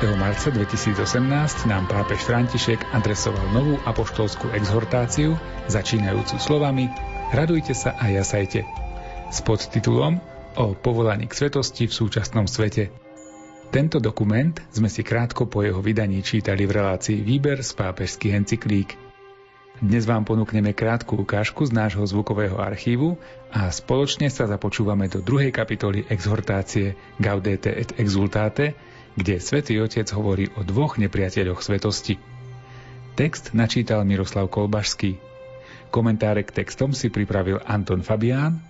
19. marca 2018 nám pápež František adresoval novú apoštolskú exhortáciu, začínajúcu slovami Radujte sa a jasajte s podtitulom O povolaní k svetosti v súčasnom svete. Tento dokument sme si krátko po jeho vydaní čítali v relácii Výber z pápežských encyklík. Dnes vám ponúkneme krátku ukážku z nášho zvukového archívu a spoločne sa započúvame do druhej kapitoly exhortácie Gaudete et Exultate, kde svätý Otec hovorí o dvoch nepriateľoch svetosti. Text načítal Miroslav Kolbašský. Komentáre k textom si pripravil Anton Fabián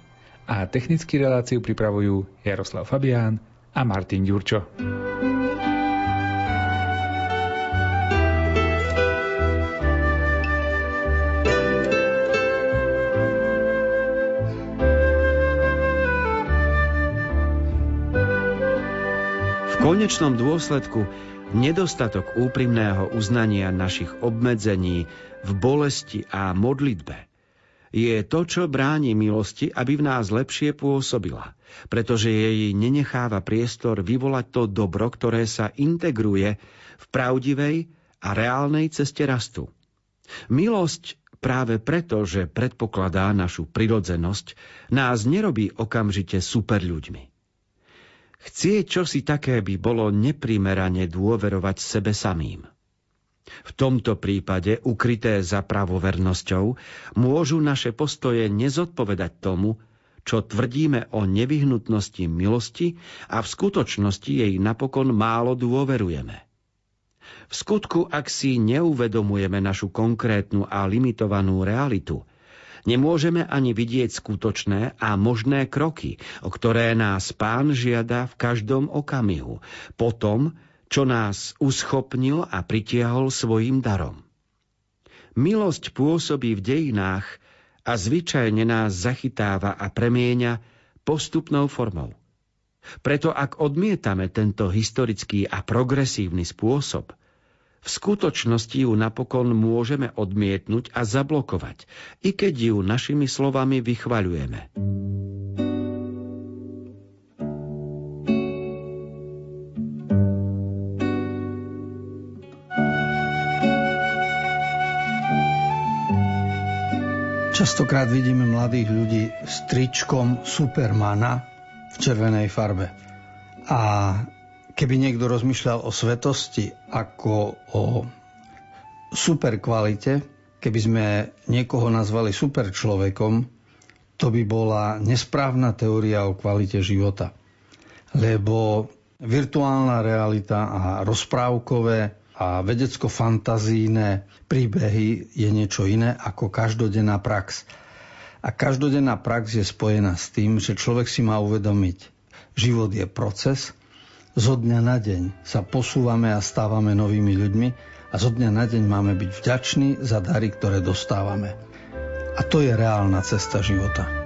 a technický reláciu pripravujú Jaroslav Fabián a Martin Ďurčo. Konečnom dôsledku nedostatok úprimného uznania našich obmedzení v bolesti a modlitbe je to, čo bráni milosti, aby v nás lepšie pôsobila, pretože jej nenecháva priestor vyvolať to dobro, ktoré sa integruje v pravdivej a reálnej ceste rastu. Milosť práve preto, že predpokladá našu prirodzenosť, nás nerobí okamžite super ľuďmi. Chcieť čosi také by bolo neprimerane dôverovať sebe samým. V tomto prípade, ukryté za pravovernosťou, môžu naše postoje nezodpovedať tomu, čo tvrdíme o nevyhnutnosti milosti a v skutočnosti jej napokon málo dôverujeme. V skutku, ak si neuvedomujeme našu konkrétnu a limitovanú realitu, Nemôžeme ani vidieť skutočné a možné kroky, o ktoré nás pán žiada v každom okamihu, po tom, čo nás uschopnil a pritiahol svojim darom. Milosť pôsobí v dejinách a zvyčajne nás zachytáva a premieňa postupnou formou. Preto ak odmietame tento historický a progresívny spôsob, v skutočnosti ju napokon môžeme odmietnúť a zablokovať, i keď ju našimi slovami vychvaľujeme. Častokrát vidíme mladých ľudí s tričkom Supermana v červenej farbe. A keby niekto rozmýšľal o svetosti ako o super kvalite, keby sme niekoho nazvali super človekom, to by bola nesprávna teória o kvalite života. Lebo virtuálna realita a rozprávkové a vedecko-fantazíne príbehy je niečo iné ako každodenná prax. A každodenná prax je spojená s tým, že človek si má uvedomiť, život je proces zo dňa na deň sa posúvame a stávame novými ľuďmi a zo dňa na deň máme byť vďační za dary, ktoré dostávame. A to je reálna cesta života.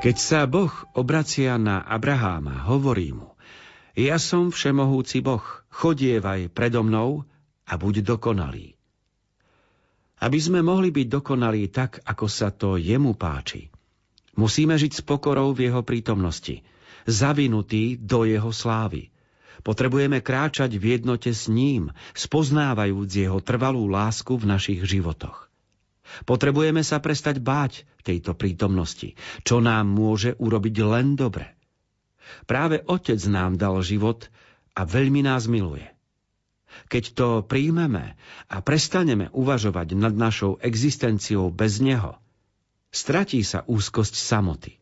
Keď sa Boh obracia na Abraháma, hovorí mu, ja som všemohúci Boh, chodievaj predo mnou a buď dokonalý. Aby sme mohli byť dokonalí tak, ako sa to jemu páči, musíme žiť s pokorou v jeho prítomnosti, zavinutý do jeho slávy. Potrebujeme kráčať v jednote s ním, spoznávajúc jeho trvalú lásku v našich životoch. Potrebujeme sa prestať báť tejto prítomnosti, čo nám môže urobiť len dobre. Práve Otec nám dal život a veľmi nás miluje. Keď to príjmeme a prestaneme uvažovať nad našou existenciou bez Neho, stratí sa úzkosť samoty.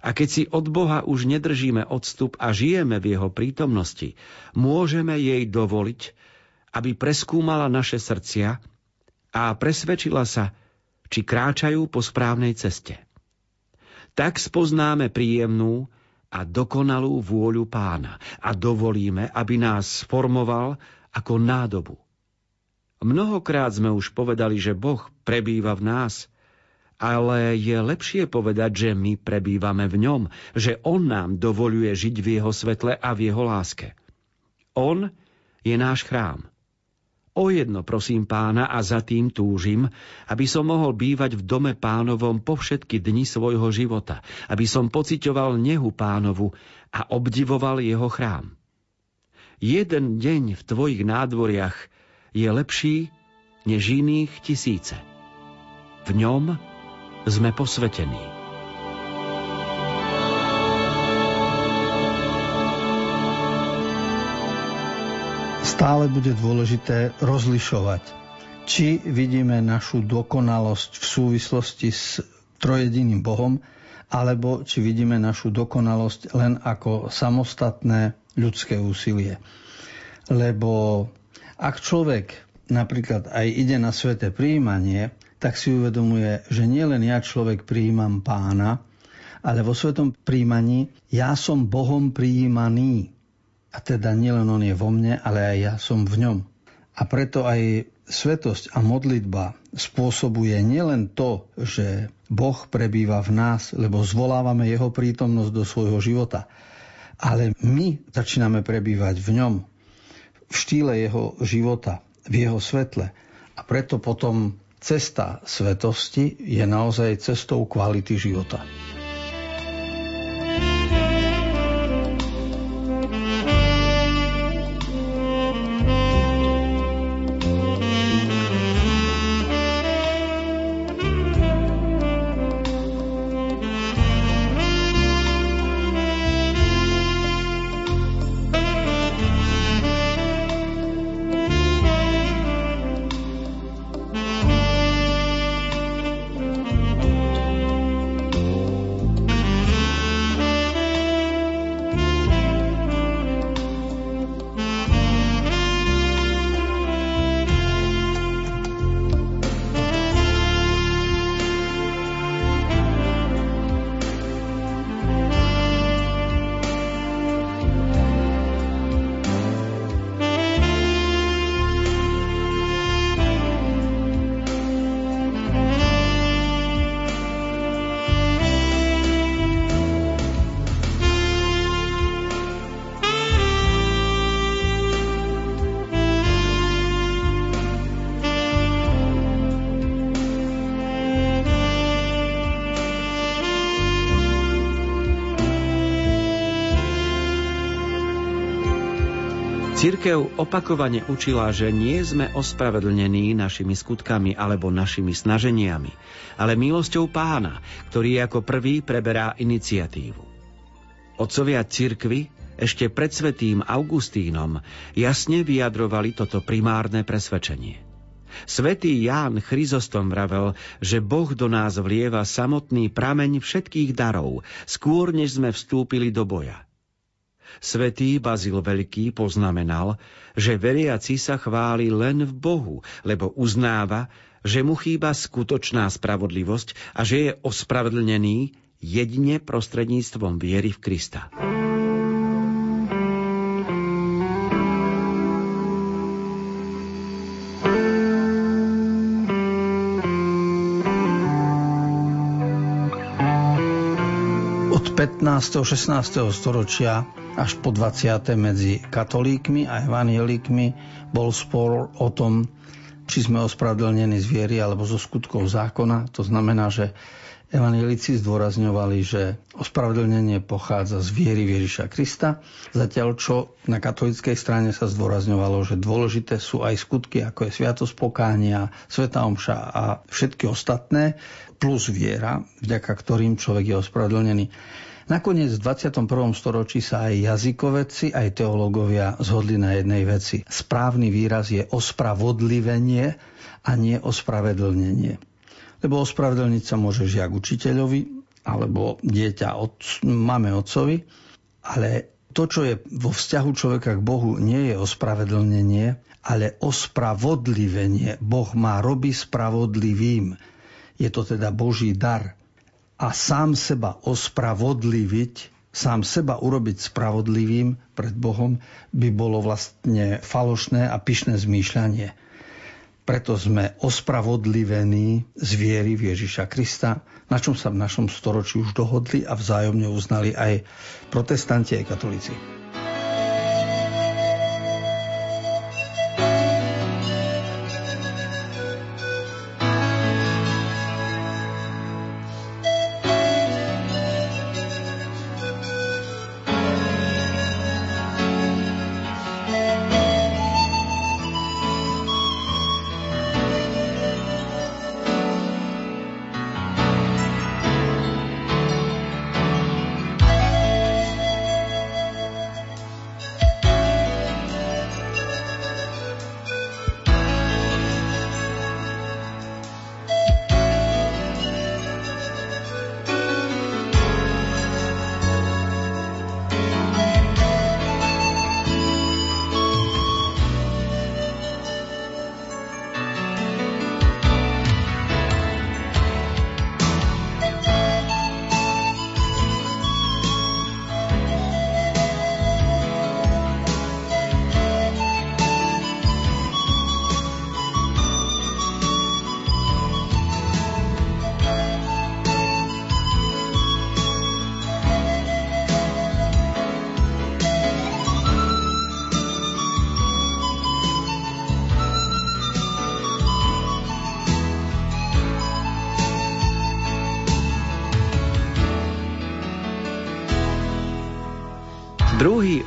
A keď si od Boha už nedržíme odstup a žijeme v Jeho prítomnosti, môžeme jej dovoliť, aby preskúmala naše srdcia a presvedčila sa, či kráčajú po správnej ceste. Tak spoznáme príjemnú a dokonalú vôľu pána a dovolíme, aby nás formoval ako nádobu. Mnohokrát sme už povedali, že Boh prebýva v nás, ale je lepšie povedať, že my prebývame v ňom, že On nám dovoluje žiť v Jeho svetle a v Jeho láske. On je náš chrám. O jedno prosím pána a za tým túžim, aby som mohol bývať v dome pánovom po všetky dni svojho života, aby som pocitoval nehu pánovu a obdivoval jeho chrám. Jeden deň v tvojich nádvoriach je lepší než iných tisíce. V ňom sme posvetení. Stále bude dôležité rozlišovať, či vidíme našu dokonalosť v súvislosti s trojediným Bohom, alebo či vidíme našu dokonalosť len ako samostatné ľudské úsilie. Lebo ak človek napríklad aj ide na sveté príjmanie, tak si uvedomuje, že nielen ja človek prijímam pána, ale vo svetom príjmaní ja som Bohom prijímaný. A teda nielen on je vo mne, ale aj ja som v ňom. A preto aj svetosť a modlitba spôsobuje nielen to, že Boh prebýva v nás, lebo zvolávame jeho prítomnosť do svojho života, ale my začíname prebývať v ňom, v štýle jeho života, v jeho svetle. A preto potom cesta svetosti je naozaj cestou kvality života. Cirkev opakovane učila, že nie sme ospravedlnení našimi skutkami alebo našimi snaženiami, ale milosťou pána, ktorý ako prvý preberá iniciatívu. Otcovia cirkvy ešte pred svetým Augustínom jasne vyjadrovali toto primárne presvedčenie. Svetý Ján Chryzostom vravel, že Boh do nás vlieva samotný prameň všetkých darov, skôr než sme vstúpili do boja – Svetý Bazil Veľký poznamenal, že veriaci sa chváli len v Bohu, lebo uznáva, že mu chýba skutočná spravodlivosť a že je ospravedlnený jedine prostredníctvom viery v Krista. od 15. 16. storočia až po 20. medzi katolíkmi a evanielikmi bol spor o tom, či sme ospravedlnení z viery alebo zo skutkov zákona. To znamená, že Evangelici zdôrazňovali, že ospravedlnenie pochádza z viery Ježiša Krista, zatiaľ čo na katolíckej strane sa zdôrazňovalo, že dôležité sú aj skutky, ako je sviatosť pokánia, sveta omša a všetky ostatné, plus viera, vďaka ktorým človek je ospravedlnený. Nakoniec v 21. storočí sa aj jazykovedci, aj teológovia zhodli na jednej veci. Správny výraz je ospravodlivenie a nie ospravedlnenie. Lebo ospravedlniť sa môže žiak učiteľovi, alebo dieťa od mame otcovi, ale to, čo je vo vzťahu človeka k Bohu, nie je ospravedlnenie, ale ospravodlivenie. Boh má robiť spravodlivým. Je to teda Boží dar. A sám seba ospravodliviť, sám seba urobiť spravodlivým pred Bohom by bolo vlastne falošné a pyšné zmýšľanie. Preto sme ospravodlivení z viery v Ježiša Krista, na čom sa v našom storočí už dohodli a vzájomne uznali aj protestanti aj katolíci.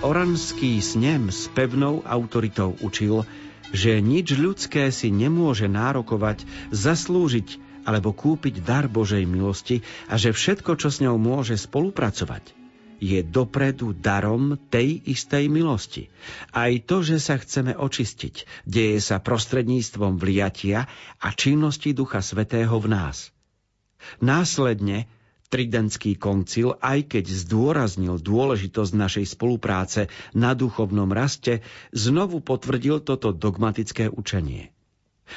Oranský snem s pevnou autoritou učil, že nič ľudské si nemôže nárokovať, zaslúžiť alebo kúpiť dar Božej milosti a že všetko, čo s ňou môže spolupracovať, je dopredu darom tej istej milosti. Aj to, že sa chceme očistiť, deje sa prostredníctvom vliatia a činnosti Ducha Svetého v nás. Následne Tridentský koncil, aj keď zdôraznil dôležitosť našej spolupráce na duchovnom raste, znovu potvrdil toto dogmatické učenie.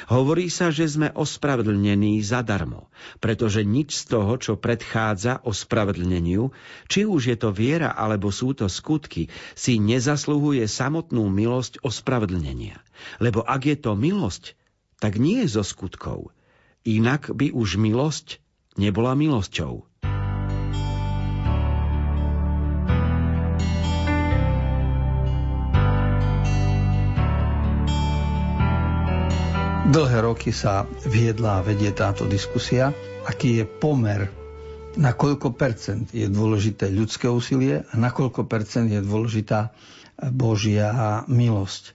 Hovorí sa, že sme ospravedlnení zadarmo, pretože nič z toho, čo predchádza ospravedlneniu, či už je to viera alebo sú to skutky, si nezasluhuje samotnú milosť ospravedlnenia. Lebo ak je to milosť, tak nie je zo skutkov. Inak by už milosť nebola milosťou. Dlhé roky sa viedla a vedie táto diskusia, aký je pomer, na koľko percent je dôležité ľudské úsilie a na koľko percent je dôležitá Božia milosť.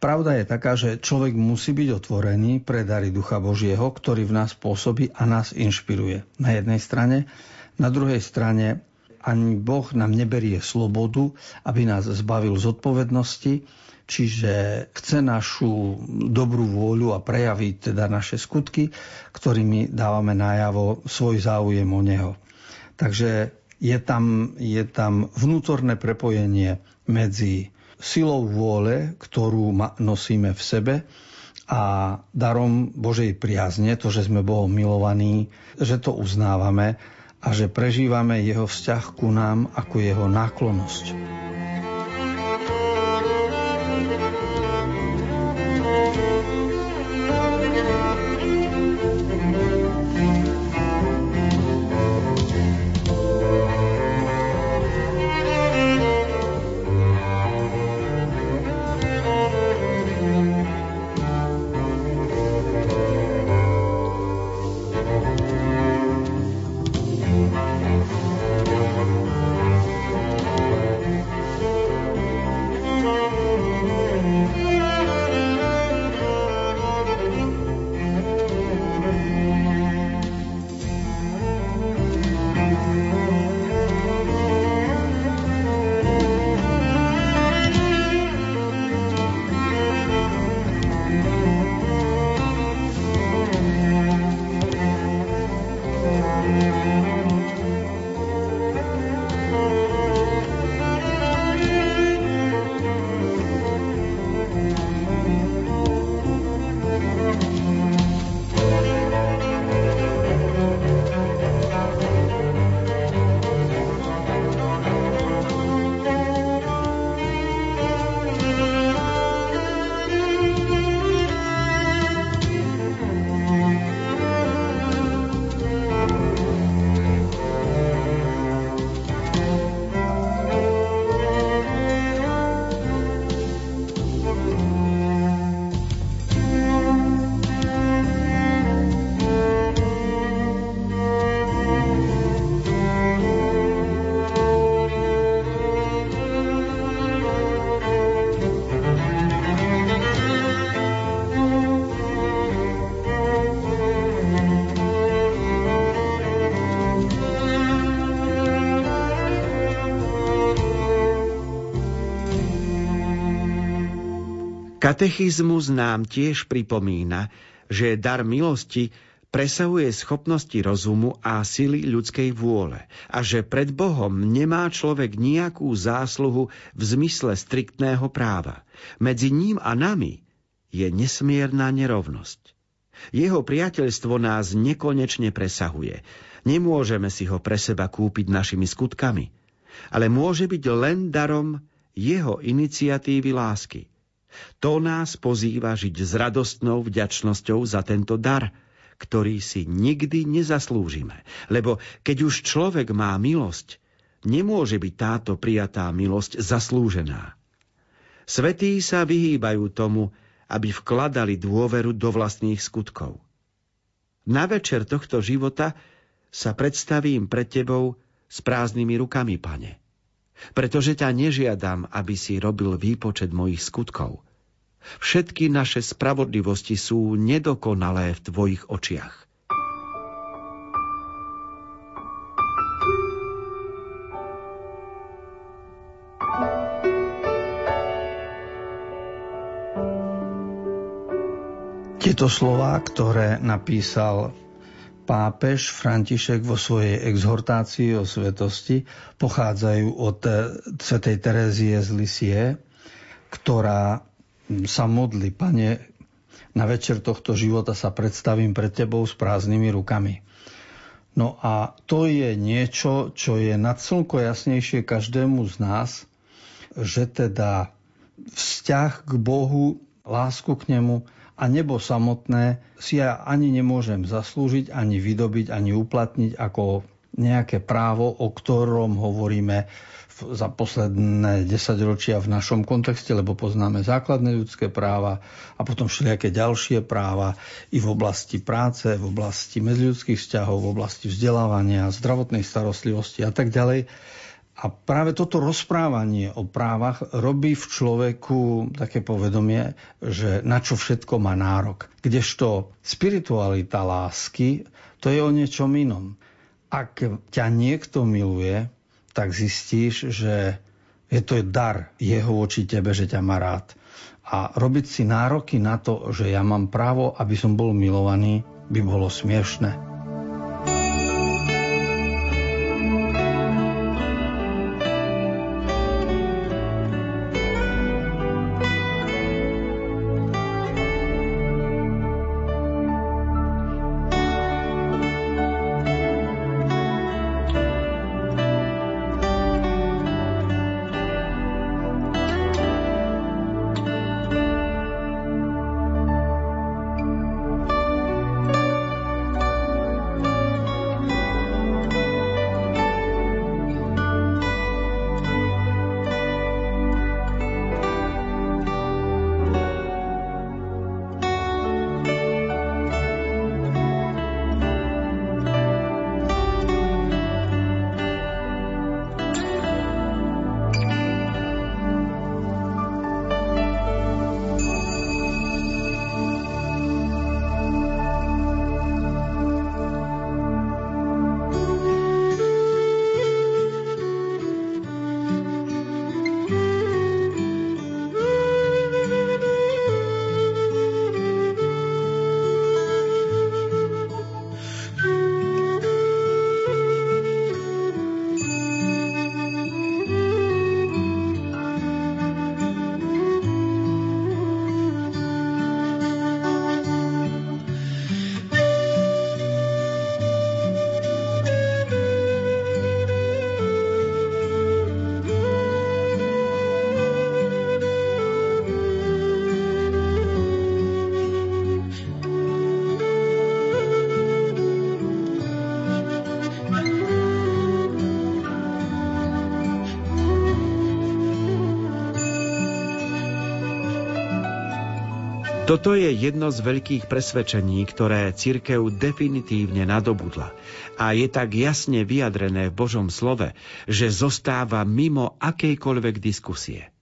Pravda je taká, že človek musí byť otvorený pre dary Ducha Božieho, ktorý v nás pôsobí a nás inšpiruje. Na jednej strane. Na druhej strane ani Boh nám neberie slobodu, aby nás zbavil zodpovednosti, čiže chce našu dobrú vôľu a prejaviť teda naše skutky, ktorými dávame najavo svoj záujem o Neho. Takže je tam, je tam vnútorné prepojenie medzi silou vôle, ktorú nosíme v sebe a darom Božej priazne, to, že sme Bohom milovaní, že to uznávame a že prežívame jeho vzťah ku nám ako jeho náklonosť. Katechizmus nám tiež pripomína, že dar milosti presahuje schopnosti rozumu a sily ľudskej vôle a že pred Bohom nemá človek nejakú zásluhu v zmysle striktného práva. Medzi ním a nami je nesmierna nerovnosť. Jeho priateľstvo nás nekonečne presahuje. Nemôžeme si ho pre seba kúpiť našimi skutkami, ale môže byť len darom jeho iniciatívy lásky. To nás pozýva žiť s radostnou vďačnosťou za tento dar – ktorý si nikdy nezaslúžime. Lebo keď už človek má milosť, nemôže byť táto prijatá milosť zaslúžená. Svetí sa vyhýbajú tomu, aby vkladali dôveru do vlastných skutkov. Na večer tohto života sa predstavím pred tebou s prázdnymi rukami, pane. Pretože ťa nežiadam, aby si robil výpočet mojich skutkov – Všetky naše spravodlivosti sú nedokonalé v tvojich očiach. Tieto slová, ktoré napísal pápež František vo svojej exhortácii o svetosti, pochádzajú od svätej Terezie z Lisie, ktorá sa modli, pane, na večer tohto života sa predstavím pred tebou s prázdnymi rukami. No a to je niečo, čo je nad slnko jasnejšie každému z nás, že teda vzťah k Bohu, lásku k nemu a nebo samotné si ja ani nemôžem zaslúžiť, ani vydobiť, ani uplatniť ako nejaké právo, o ktorom hovoríme za posledné desaťročia v našom kontexte, lebo poznáme základné ľudské práva a potom všelijaké ďalšie práva i v oblasti práce, v oblasti medziludských vzťahov, v oblasti vzdelávania, zdravotnej starostlivosti a tak ďalej. A práve toto rozprávanie o právach robí v človeku také povedomie, že na čo všetko má nárok. Kdežto spiritualita lásky, to je o niečom inom. Ak ťa niekto miluje, tak zistíš, že je to dar jeho voči tebe, že ťa má rád. A robiť si nároky na to, že ja mám právo, aby som bol milovaný, by bolo smiešne. Toto je jedno z veľkých presvedčení, ktoré cirkev definitívne nadobudla a je tak jasne vyjadrené v Božom slove, že zostáva mimo akejkoľvek diskusie.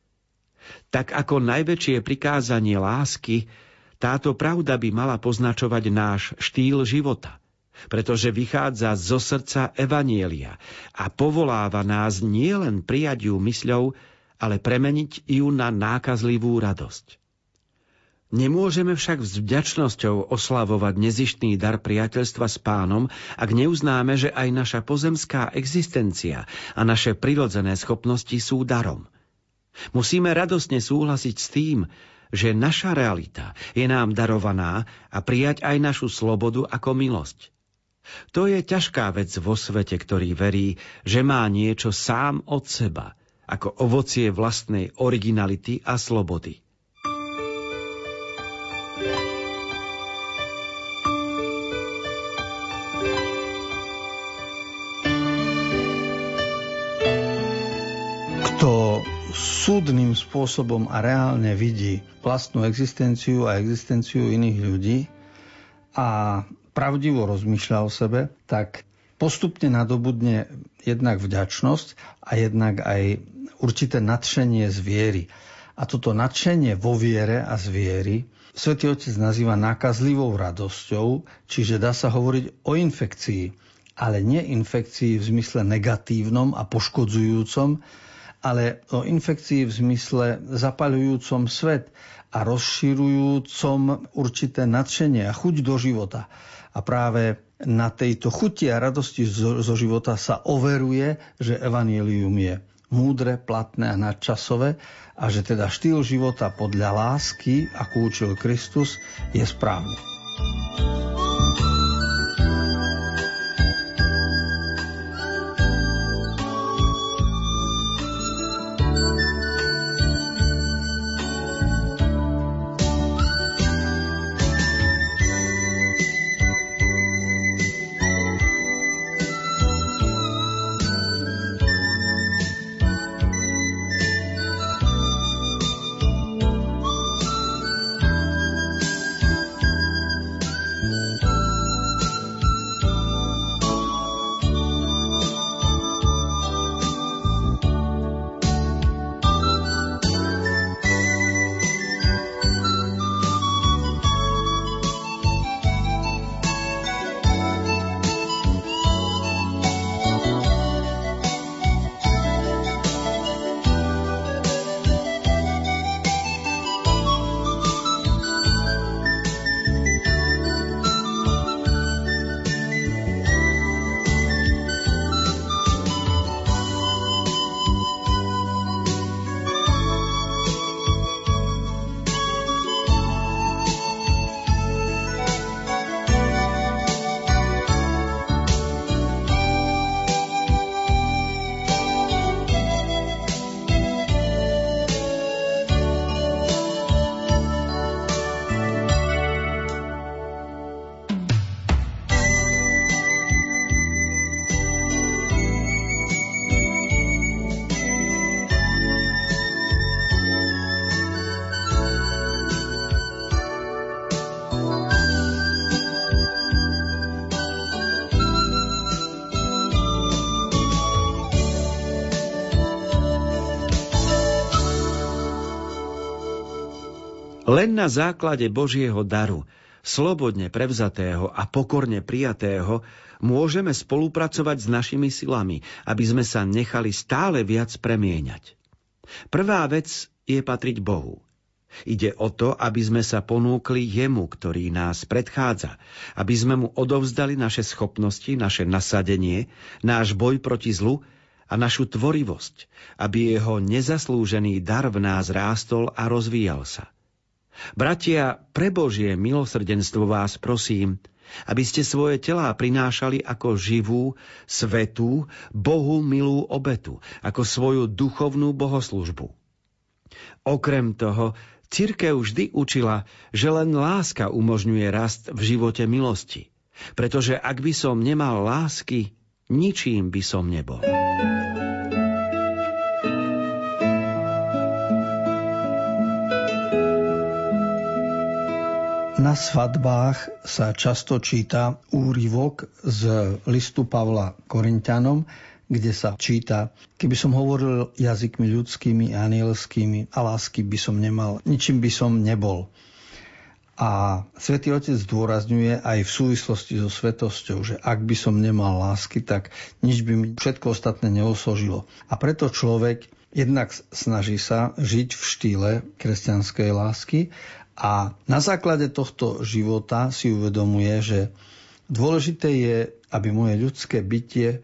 Tak ako najväčšie prikázanie lásky, táto pravda by mala poznačovať náš štýl života, pretože vychádza zo srdca Evanielia a povoláva nás nielen prijať ju mysľou, ale premeniť ju na nákazlivú radosť. Nemôžeme však s vďačnosťou oslavovať nezištný dar priateľstva s pánom, ak neuznáme, že aj naša pozemská existencia a naše prirodzené schopnosti sú darom. Musíme radosne súhlasiť s tým, že naša realita je nám darovaná a prijať aj našu slobodu ako milosť. To je ťažká vec vo svete, ktorý verí, že má niečo sám od seba, ako ovocie vlastnej originality a slobody. Súdnym spôsobom a reálne vidí vlastnú existenciu a existenciu iných ľudí a pravdivo rozmýšľa o sebe, tak postupne nadobudne jednak vďačnosť a jednak aj určité nadšenie z viery. A toto nadšenie vo viere a z viery Svetý Otec nazýva nákazlivou radosťou, čiže dá sa hovoriť o infekcii, ale nie infekcii v zmysle negatívnom a poškodzujúcom, ale o infekcii v zmysle zapaľujúcom svet a rozširujúcom určité nadšenie a chuť do života. A práve na tejto chuti a radosti zo, zo života sa overuje, že evanílium je múdre, platné a nadčasové a že teda štýl života podľa lásky, ako učil Kristus, je správny. Len na základe Božieho daru, slobodne prevzatého a pokorne prijatého, môžeme spolupracovať s našimi silami, aby sme sa nechali stále viac premieňať. Prvá vec je patriť Bohu. Ide o to, aby sme sa ponúkli jemu, ktorý nás predchádza, aby sme mu odovzdali naše schopnosti, naše nasadenie, náš boj proti zlu a našu tvorivosť, aby jeho nezaslúžený dar v nás rástol a rozvíjal sa. Bratia, pre Božie milosrdenstvo vás prosím, aby ste svoje telá prinášali ako živú, svetú, Bohu milú obetu, ako svoju duchovnú bohoslužbu. Okrem toho, Cirkev vždy učila, že len láska umožňuje rast v živote milosti, pretože ak by som nemal lásky, ničím by som nebol. Na svadbách sa často číta úryvok z listu Pavla Korintianom, kde sa číta, keby som hovoril jazykmi ľudskými a anielskými a lásky by som nemal, ničím by som nebol. A svätý Otec zdôrazňuje aj v súvislosti so svetosťou, že ak by som nemal lásky, tak nič by mi všetko ostatné neosožilo. A preto človek jednak snaží sa žiť v štýle kresťanskej lásky A na základe tohto života si uvedomuje, že dôležité je, aby moje ľudské bytie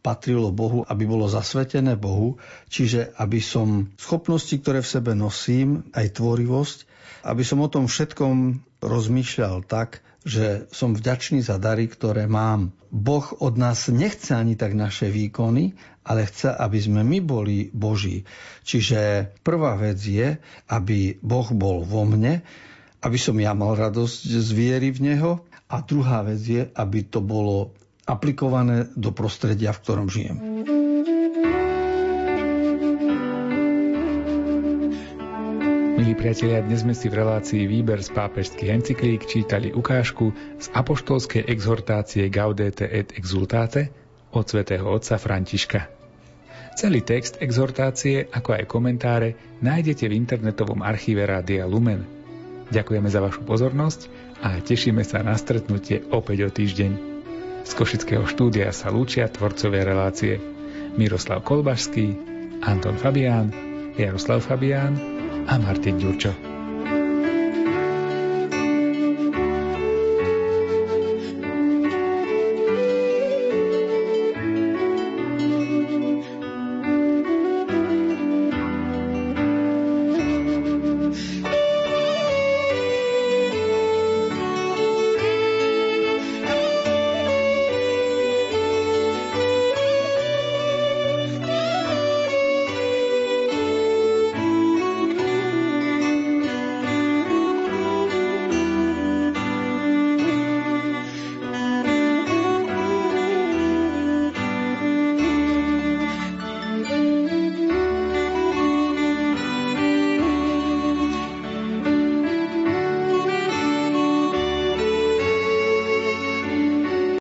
patrilo Bohu, aby bolo zasvetené Bohu, čiže aby som schopnosti, ktoré v sebe nosím, aj tvorivosť, aby som o tom všetkom rozmýšľal tak, že som vďačný za dary, ktoré mám. Boh od nás nechce ani tak naše výkony, ale chce, aby sme my boli Boží. Čiže prvá vec je, aby Boh bol vo mne, aby som ja mal radosť z viery v Neho a druhá vec je, aby to bolo aplikované do prostredia, v ktorom žijem. Milí priatelia, dnes sme si v relácii Výber z pápežských encyklík čítali ukážku z apoštolskej exhortácie Gaudete et Exultate od svätého otca Františka. Celý text exhortácie, ako aj komentáre, nájdete v internetovom archíve Rádia Lumen. Ďakujeme za vašu pozornosť a tešíme sa na stretnutie opäť o týždeň. Z Košického štúdia sa lúčia tvorcové relácie Miroslav Kolbašský, Anton Fabián, Jaroslav Fabián a Martin Ďurčo.